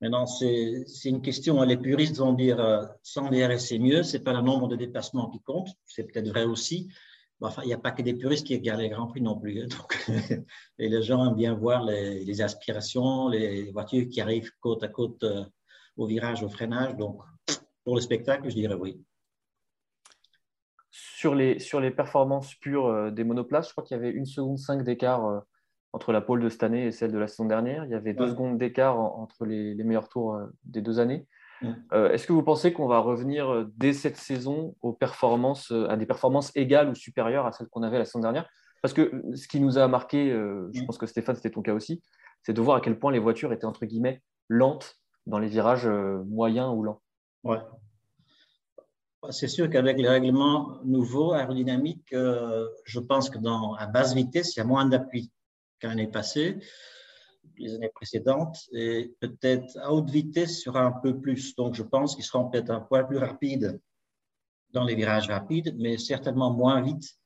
Maintenant, c'est une question, les puristes vont dire euh, sans DRS c'est mieux, ce n'est pas le nombre de dépassements qui compte, c'est peut-être vrai aussi, enfin, il n'y a pas que des puristes qui regardent les Grands Prix non plus. Hein, [laughs] donc, [laughs] et les gens aiment bien voir les, aspirations, les voitures qui arrivent côte à côte euh, au virage, au freinage. Donc, pour le spectacle, je dirais oui. Sur les, sur les performances pures euh, des monoplaces, je crois qu'il y avait une seconde 5 d'écart entre la pole de cette année et celle de la saison dernière. Il y avait deux secondes d'écart entre les, les, meilleurs tours des deux années. Euh, est-ce que vous pensez qu'on va revenir euh, dès cette saison aux performances, euh, à des performances égales ou supérieures à celles qu'on avait la saison dernière? Parce que ce qui nous a marqué, je pense que Stéphane, c'était ton cas aussi, c'est de voir à quel point les voitures étaient entre guillemets lentes dans les virages moyens ou lents. Ouais. C'est sûr qu'avec les règlements nouveaux aérodynamiques, je pense que dans, à basse vitesse, il y a moins d'appui l'année passée les années précédentes et peut-être à haute vitesse sera un peu plus. Donc, je pense qu'ils seront peut-être un point plus rapides dans les virages rapides, mais certainement moins vite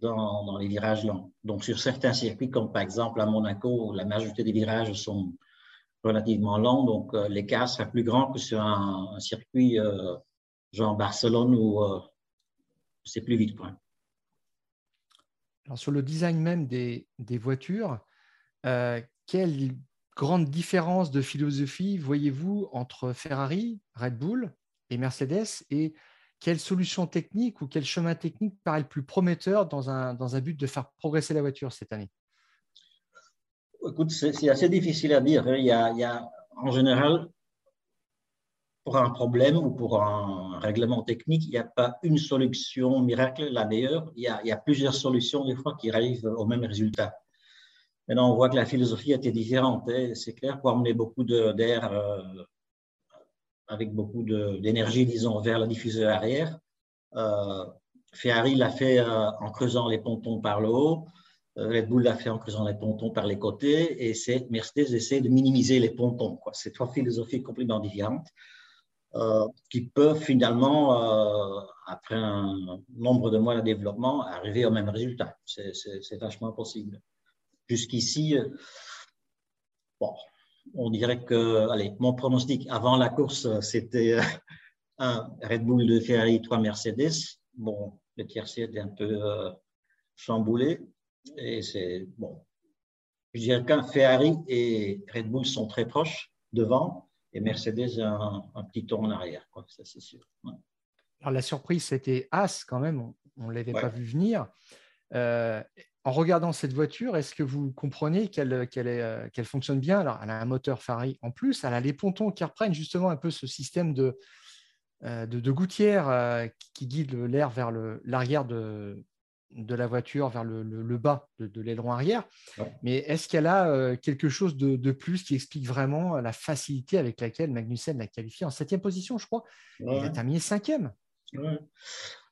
dans, dans, les virages lents. Donc, sur certains circuits, comme par exemple à Monaco, la majorité des virages sont relativement lents, donc euh, l'écart sera plus grand que sur un, circuit euh, genre Barcelone où euh, c'est plus vite. Quoi. Sur le design même des, voitures, quelle grande différence de philosophie voyez-vous entre Ferrari, Red Bull et Mercedes et quelle solution technique ou quel chemin technique paraît le plus prometteur dans un, dans un but de faire progresser la voiture cette année? Écoute, c'est assez difficile à dire. A, il y a, en général, pour un problème ou pour un règlement technique, il n'y a pas une solution miracle, la meilleure. Il y a, plusieurs solutions, des fois, qui arrivent au même résultat. Maintenant, on voit que la philosophie était différente. Hein. C'est clair, pour amener beaucoup d'air euh, avec beaucoup d'énergie, disons, vers la diffuseur arrière. Euh, Ferrari l'a fait euh, en creusant les pontons par le haut. Red Bull l'a fait en creusant les pontons par les côtés. Et Mercedes essaie de minimiser les pontons. C'est trois philosophies complètement différentes qui peuvent finalement, après un nombre de mois de développement, arriver au même résultat. C'est vachement possible jusqu'ici, euh, bon, on dirait que, allez, mon pronostic avant la course, c'était euh, un Red Bull, de Ferrari, trois Mercedes. Bon, le tiercé était un peu euh, chamboulé. Et c'est, bon, je dirais qu'un Ferrari et Red Bull sont très proches devant et Mercedes un, un petit tour en arrière, quoi, ça c'est sûr. Alors la surprise, c'était As quand même, on ne l'avait pas vu venir. Euh, en regardant cette voiture, est-ce que vous comprenez euh, qu'elle fonctionne bien? Alors, elle a un moteur Ferrari en plus, elle a les pontons qui reprennent justement un peu ce système de, euh, de, gouttière euh, qui, guide l'air vers l'arrière de, de la voiture, vers le, bas de, l'aileron arrière. Mais est-ce qu'elle a quelque chose de, plus qui explique vraiment la facilité avec laquelle Magnussen l'a qualifié en septième position, je crois? Il a terminé cinquième.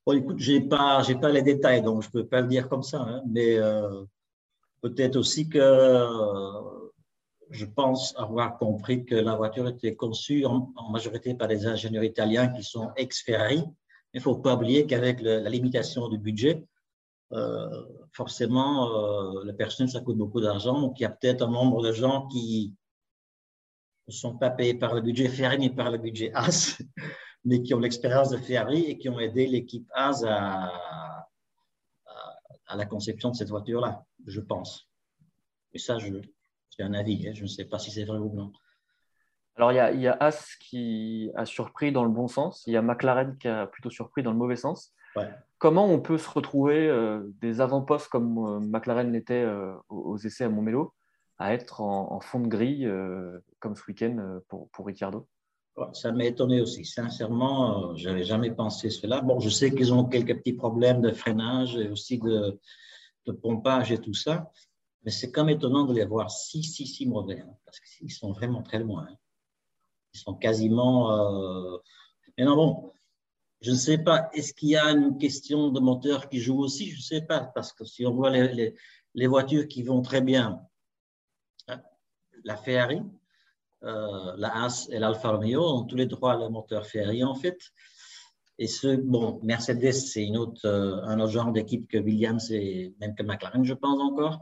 Bon, écoute, je n'ai pas, pas les détails, donc je ne peux pas le dire comme ça, hein, mais euh, peut-être aussi que euh, je pense avoir compris que la voiture était conçue en, majorité par des ingénieurs italiens qui sont ex-Ferrari. Il ne faut pas oublier qu'avec la limitation du budget, euh, forcément, euh, le personnel, ça coûte beaucoup d'argent. Donc, il y a peut-être un nombre de gens qui ne sont pas payés par le budget Ferrari, mais par le budget AS, [laughs] mais qui ont l'expérience de Ferrari et qui ont aidé l'équipe AS à, à, la conception de cette voiture-là, je pense. Et ça, c'est un avis. Hein. Je ne sais pas si c'est vrai ou non. Alors, il y, a, il y, a, As qui a surpris dans le bon sens. Il y a McLaren qui a plutôt surpris dans le mauvais sens. Comment on peut se retrouver euh, des avant-postes comme euh, McLaren l'était euh, aux, essais à Montmelo à être en, fond de grille comme ce week-end pour, pour Ricciardo? Ça m'a étonné aussi. Sincèrement, je n'avais jamais pensé cela. Bon, je sais qu'ils ont quelques petits problèmes de freinage et aussi de, pompage et tout ça. Mais c'est comme étonnant de les voir si, si, si mauvais, hein, parce qu'ils sont vraiment très loin. Hein. Ils sont quasiment. Mais non, bon, je ne sais pas, est-ce qu'il y a une question de moteur qui joue aussi? Je ne sais pas, parce que si on voit les, voitures qui vont très bien, hein, la Ferrari, euh, la Haas et l'Alfa Romeo ont tous les trois le moteur Ferrari en fait. Et ce, bon, Mercedes, c'est une autre, euh, un autre genre d'équipe que Williams et même que McLaren, je pense encore.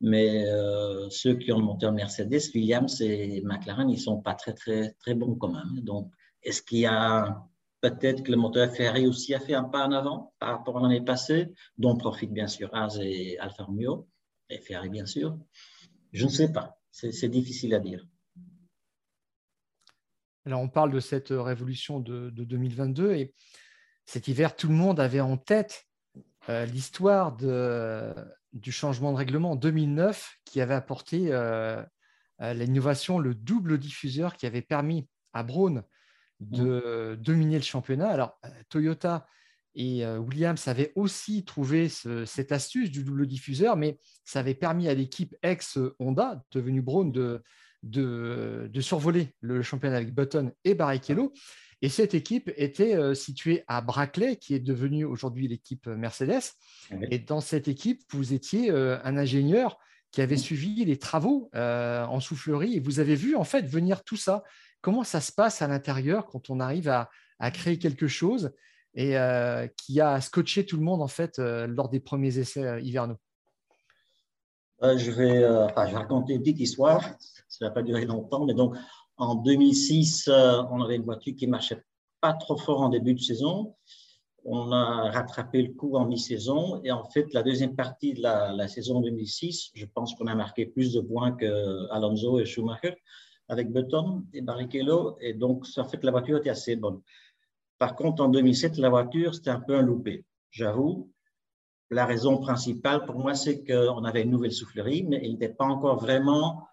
Mais euh, ceux qui ont le moteur Mercedes, Williams et McLaren, ils ne sont pas très, très, très bons quand même. Donc, est-ce qu'il y a peut-être que le moteur Ferrari aussi a fait un pas en avant par rapport à l'année passée, dont profitent bien sûr Haas et Alfa Romeo, et Ferrari bien sûr Je ne sais pas. C'est difficile à dire. Alors, on parle de cette révolution de, de 2022 et cet hiver, tout le monde avait en tête euh, l'histoire du changement de règlement en 2009 qui avait apporté euh, euh, l'innovation, le double diffuseur qui avait permis à Braun de mmh. dominer le championnat. Alors, euh, Toyota et Williams avaient aussi trouvé cette astuce du double diffuseur, mais ça avait permis à l'équipe ex-Honda, devenue Braun, de, de, de, survoler le championnat avec Button et Barrichello. Et cette équipe était euh, située à Brackley, qui est devenue aujourd'hui l'équipe Mercedes. Et dans cette équipe, vous étiez euh, un ingénieur qui avait suivi les travaux euh, en soufflerie et vous avez vu en fait venir tout ça. Comment ça se passe à l'intérieur quand on arrive à, créer quelque chose et qui a scotché tout le monde en fait lors des premiers essais hivernaux? Je vais, je vais raconter une petite histoire. Ça ne va pas durer longtemps, mais donc en 2006, euh, on avait une voiture qui marchait pas trop fort en début de saison. On a rattrapé le coup en mi-saison. Et en fait, la deuxième partie de la, saison 2006, je pense qu'on a marqué plus de points que Alonso et Schumacher avec Button et Barrichello. Et donc, ça fait que la voiture était assez bonne. Par contre, en 2007, la voiture, c'était un peu un loupé. J'avoue, la raison principale pour moi, c'est qu'on avait une nouvelle soufflerie, mais elle n'était pas encore vraiment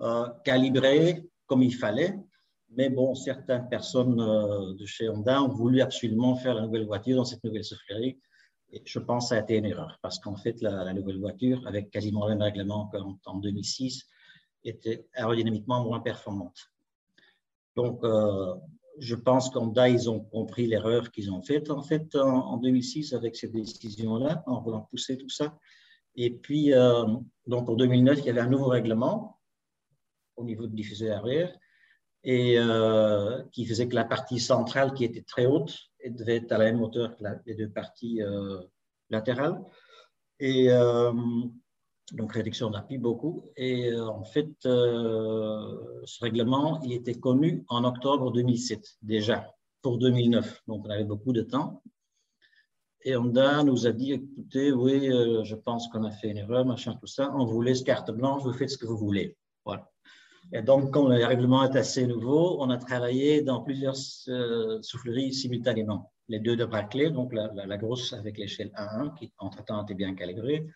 euh, calibrée comme il fallait. Mais bon, certaines personnes euh, de chez Honda ont voulu absolument faire la nouvelle voiture dans cette nouvelle soufflerie. Et je pense que ça a été une erreur parce qu'en fait, la, nouvelle voiture, avec quasiment le même règlement qu'en 2006, était aérodynamiquement moins performante. Donc, euh, je pense qu'Honda, ils ont compris l'erreur qu'ils ont faite en fait en, 2006 avec cette décision-là, en voulant pousser tout ça. Et puis, euh, donc en 2009, il y avait un nouveau règlement au niveau du diffuseur arrière et euh, qui faisait que la partie centrale qui était très haute devait être à la même hauteur que les deux parties latérales. Et donc réduction d'appui beaucoup. Et en fait, ce règlement, il était connu en octobre 2007 déjà pour 2009. Donc on avait beaucoup de temps. Et Honda nous a dit, écoutez, oui, je pense qu'on a fait une erreur, machin, tout ça. On vous laisse carte blanche, vous faites ce que vous voulez. Voilà. Et donc, comme le règlement est assez nouveau, on a travaillé dans plusieurs euh, souffleries simultanément. Les deux de Brackley, donc la, grosse avec l'échelle 1 qui entre-temps était bien calibrée,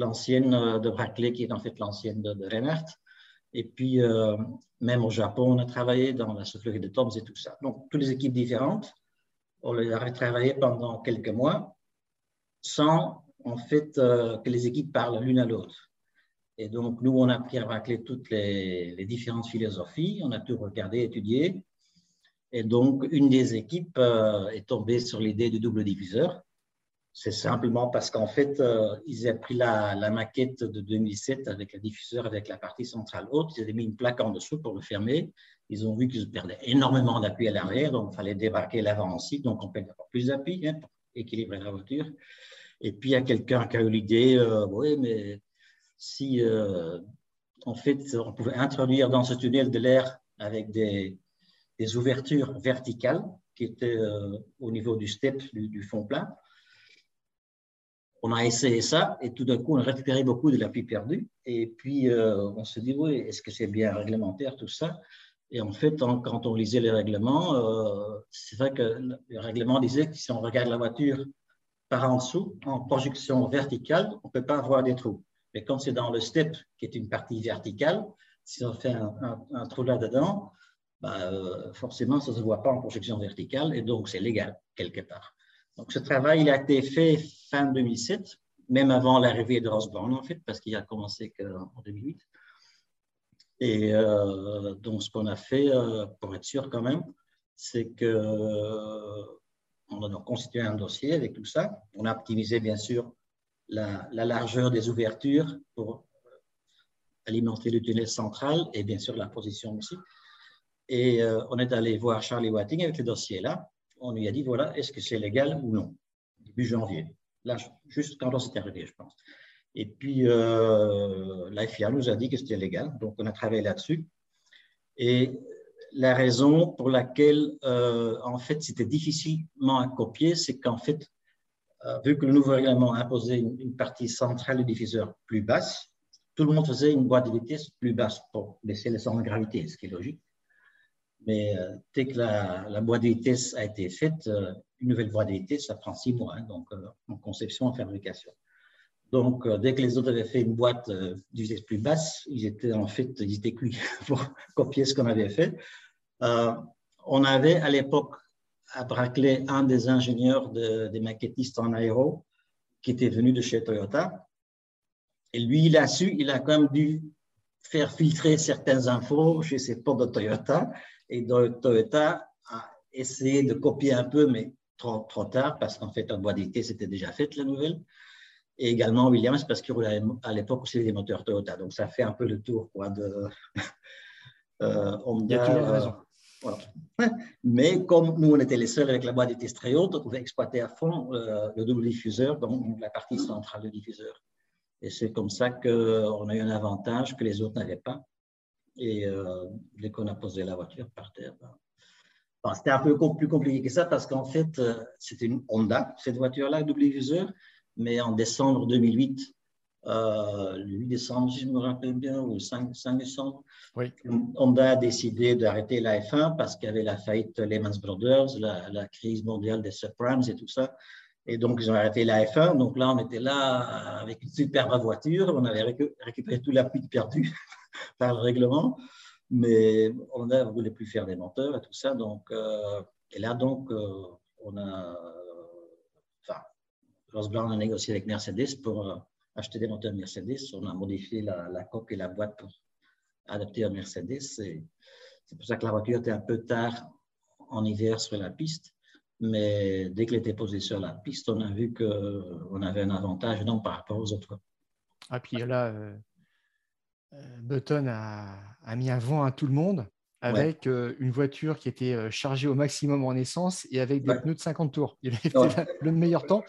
l'ancienne euh, de Brackley, qui est en fait l'ancienne de, Reinhardt. Et puis, euh, même au Japon, on a travaillé dans la soufflerie de Toms et tout ça. Donc, toutes les équipes différentes, on les a travaillé pendant quelques mois sans, en fait, que les équipes parlent l'une à l'autre. Et donc, nous, on a pris à racler toutes les, différentes philosophies, on a tout regardé, étudié. Et donc, une des équipes euh, est tombée sur l'idée du double diffuseur. C'est simplement parce qu'en fait, euh, ils avaient pris la, maquette de 2007 avec le diffuseur, avec la partie centrale haute. Ils avaient mis une plaque en dessous pour le fermer. Ils ont vu qu'ils perdaient énormément d'appui à l'arrière, donc il fallait débarquer l'avant aussi. Donc, on perd encore plus d'appui hein, pour équilibrer la voiture. Et puis, il y a quelqu'un qui a eu l'idée, euh, oui, mais si euh, en fait, on pouvait introduire dans ce tunnel de l'air avec des, des, ouvertures verticales qui étaient au niveau du step du fond plat, on a essayé ça et tout d'un coup, on a récupéré beaucoup de l'appui perdu. Et puis, euh, on se dit, oui, est-ce que c'est bien réglementaire tout ça? Et en fait, quand on lisait les règlements, euh, c'est vrai que le règlement disait que si on regarde la voiture par en dessous, en projection verticale, on ne peut pas voir des trous. Mais quand c'est dans le step, qui est une partie verticale, si on fait un, trou là-dedans, bah, euh, forcément, ça ne se voit pas en projection verticale et donc c'est légal quelque part. Donc, ce travail il a été fait fin 2007, même avant l'arrivée de Rosborn, en fait, parce qu'il a commencé qu'en 2008. Et euh, donc, ce qu'on a fait, euh, pour être sûr quand même, c'est que euh, on a constitué un dossier avec tout ça. On a optimisé, bien sûr, la, la largeur des ouvertures pour alimenter le tunnel central et bien sûr la position aussi. Et on est allé voir Charlie Watting avec le dossier là on lui a dit, voilà, est-ce que c'est légal ou non Début janvier. Là, juste quand on s'est arrivé, je pense. Et puis, euh, la FIA nous a dit que c'était légal, donc on a travaillé là-dessus. Et la raison pour laquelle, euh, en fait, c'était difficilement à copier, c'est qu'en fait, euh, vu que le nouveau règlement imposait une, partie centrale du diffuseur plus basse, tout le monde faisait une boîte de vitesse plus basse pour laisser le centre de gravité, ce qui est logique. Mais euh, dès que la, boîte de vitesse a été faite, euh, une nouvelle boîte de vitesse, ça prend six mois, hein, donc euh, en conception, en fabrication. Donc, dès que les autres avaient fait une boîte vitesse plus basse, ils étaient en fait, ils étaient cuits [laughs] pour copier ce qu'on avait fait. on avait à l'époque à Braclay un des ingénieurs des maquettistes en aéro qui était venu de chez Toyota. Et lui, il a su, il a quand même dû faire filtrer certaines infos chez ses potes de Toyota. Et Toyota a essayé de copier un peu, mais trop, trop tard, parce qu'en fait, en boîte d'été, c'était déjà fait la nouvelle. Et également Williams, parce qu'il roulait à l'époque aussi des moteurs Toyota. Donc, ça fait un peu le tour quoi, de [laughs] euh, Il y a toujours raison. Euh, [laughs] mais comme nous, on était les seuls avec la boîte d'été très haute, on pouvait exploiter à fond euh, le double diffuseur, donc la partie centrale du diffuseur. Et c'est comme ça qu'on a eu un avantage que les autres n'avaient pas. Et euh, dès qu'on a posé la voiture par terre, ben, c'était un peu plus compliqué que ça parce qu'en fait, euh, c'était une Honda, cette voiture-là, double viseur, mais en décembre 2008, euh, le 8 décembre, si je me rappelle bien, ou le 5, 5 décembre, Honda a décidé d'arrêter la F1 parce qu'il y avait la faillite Lehman Brothers, la, la, crise mondiale des subprimes et tout ça. Et donc, ils ont arrêté la F1. Donc là, on était là avec une superbe voiture. On avait récupéré tout l'appui perdu [laughs] par le règlement. Mais on ne voulait plus faire des moteurs et tout ça. Donc, euh, et là, donc, euh, on a. Enfin, Ross Brown a négocié avec Mercedes pour euh, acheter des moteurs Mercedes. On a modifié la, la coque et la boîte pour adapter à Mercedes. C'est pour ça que la voiture était un peu tard en hiver sur la piste. Mais dès qu'elle était posée sur la piste, on a vu qu'on avait un avantage non par rapport aux autres. Ah, puis là, euh, euh, Button a, mis un vent à tout le monde avec euh, une voiture qui était chargée au maximum en essence et avec des pneus de 50 tours. Il avait fait le meilleur temps.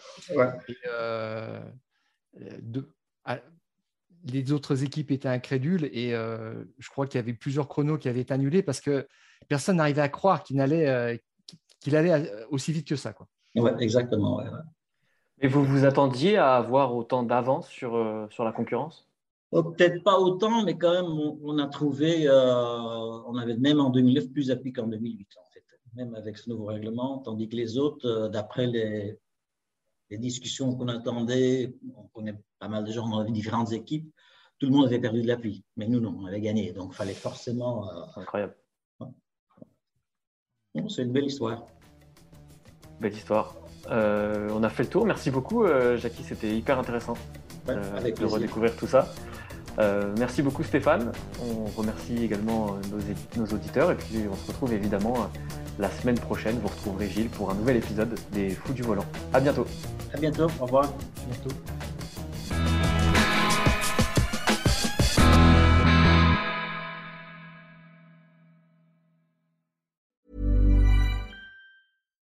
les autres équipes étaient incrédules et je crois qu'il y avait plusieurs chronos qui avaient été annulés parce que personne n'arrivait à croire qu'il allait, qu'il allait euh, aussi vite que ça. Quoi. Ouais, exactement. Ouais, Et vous vous attendiez à avoir autant d'avance sur, euh, sur la concurrence? Oh, Peut-être pas autant, mais quand même, on, a trouvé, euh, on avait même en 2009 plus d'appui qu'en 2008, en fait, même avec ce nouveau règlement, tandis que les autres, d'après les, les, discussions qu'on attendait, on connaît pas mal de gens dans différentes équipes, tout le monde avait perdu de l'appui, mais nous, non, on avait gagné, donc il fallait forcément. Incroyable. C'est une belle histoire. Belle histoire. Euh, on a fait le tour. Merci beaucoup, euh, Jackie. C'était hyper intéressant euh, de redécouvrir tout ça. merci beaucoup, Stéphane. On remercie également nos, nos, auditeurs et puis on se retrouve évidemment la semaine prochaine, vous retrouverez Gilles pour un nouvel épisode des Fous du Volant. À bientôt. À bientôt. Au revoir. À bientôt.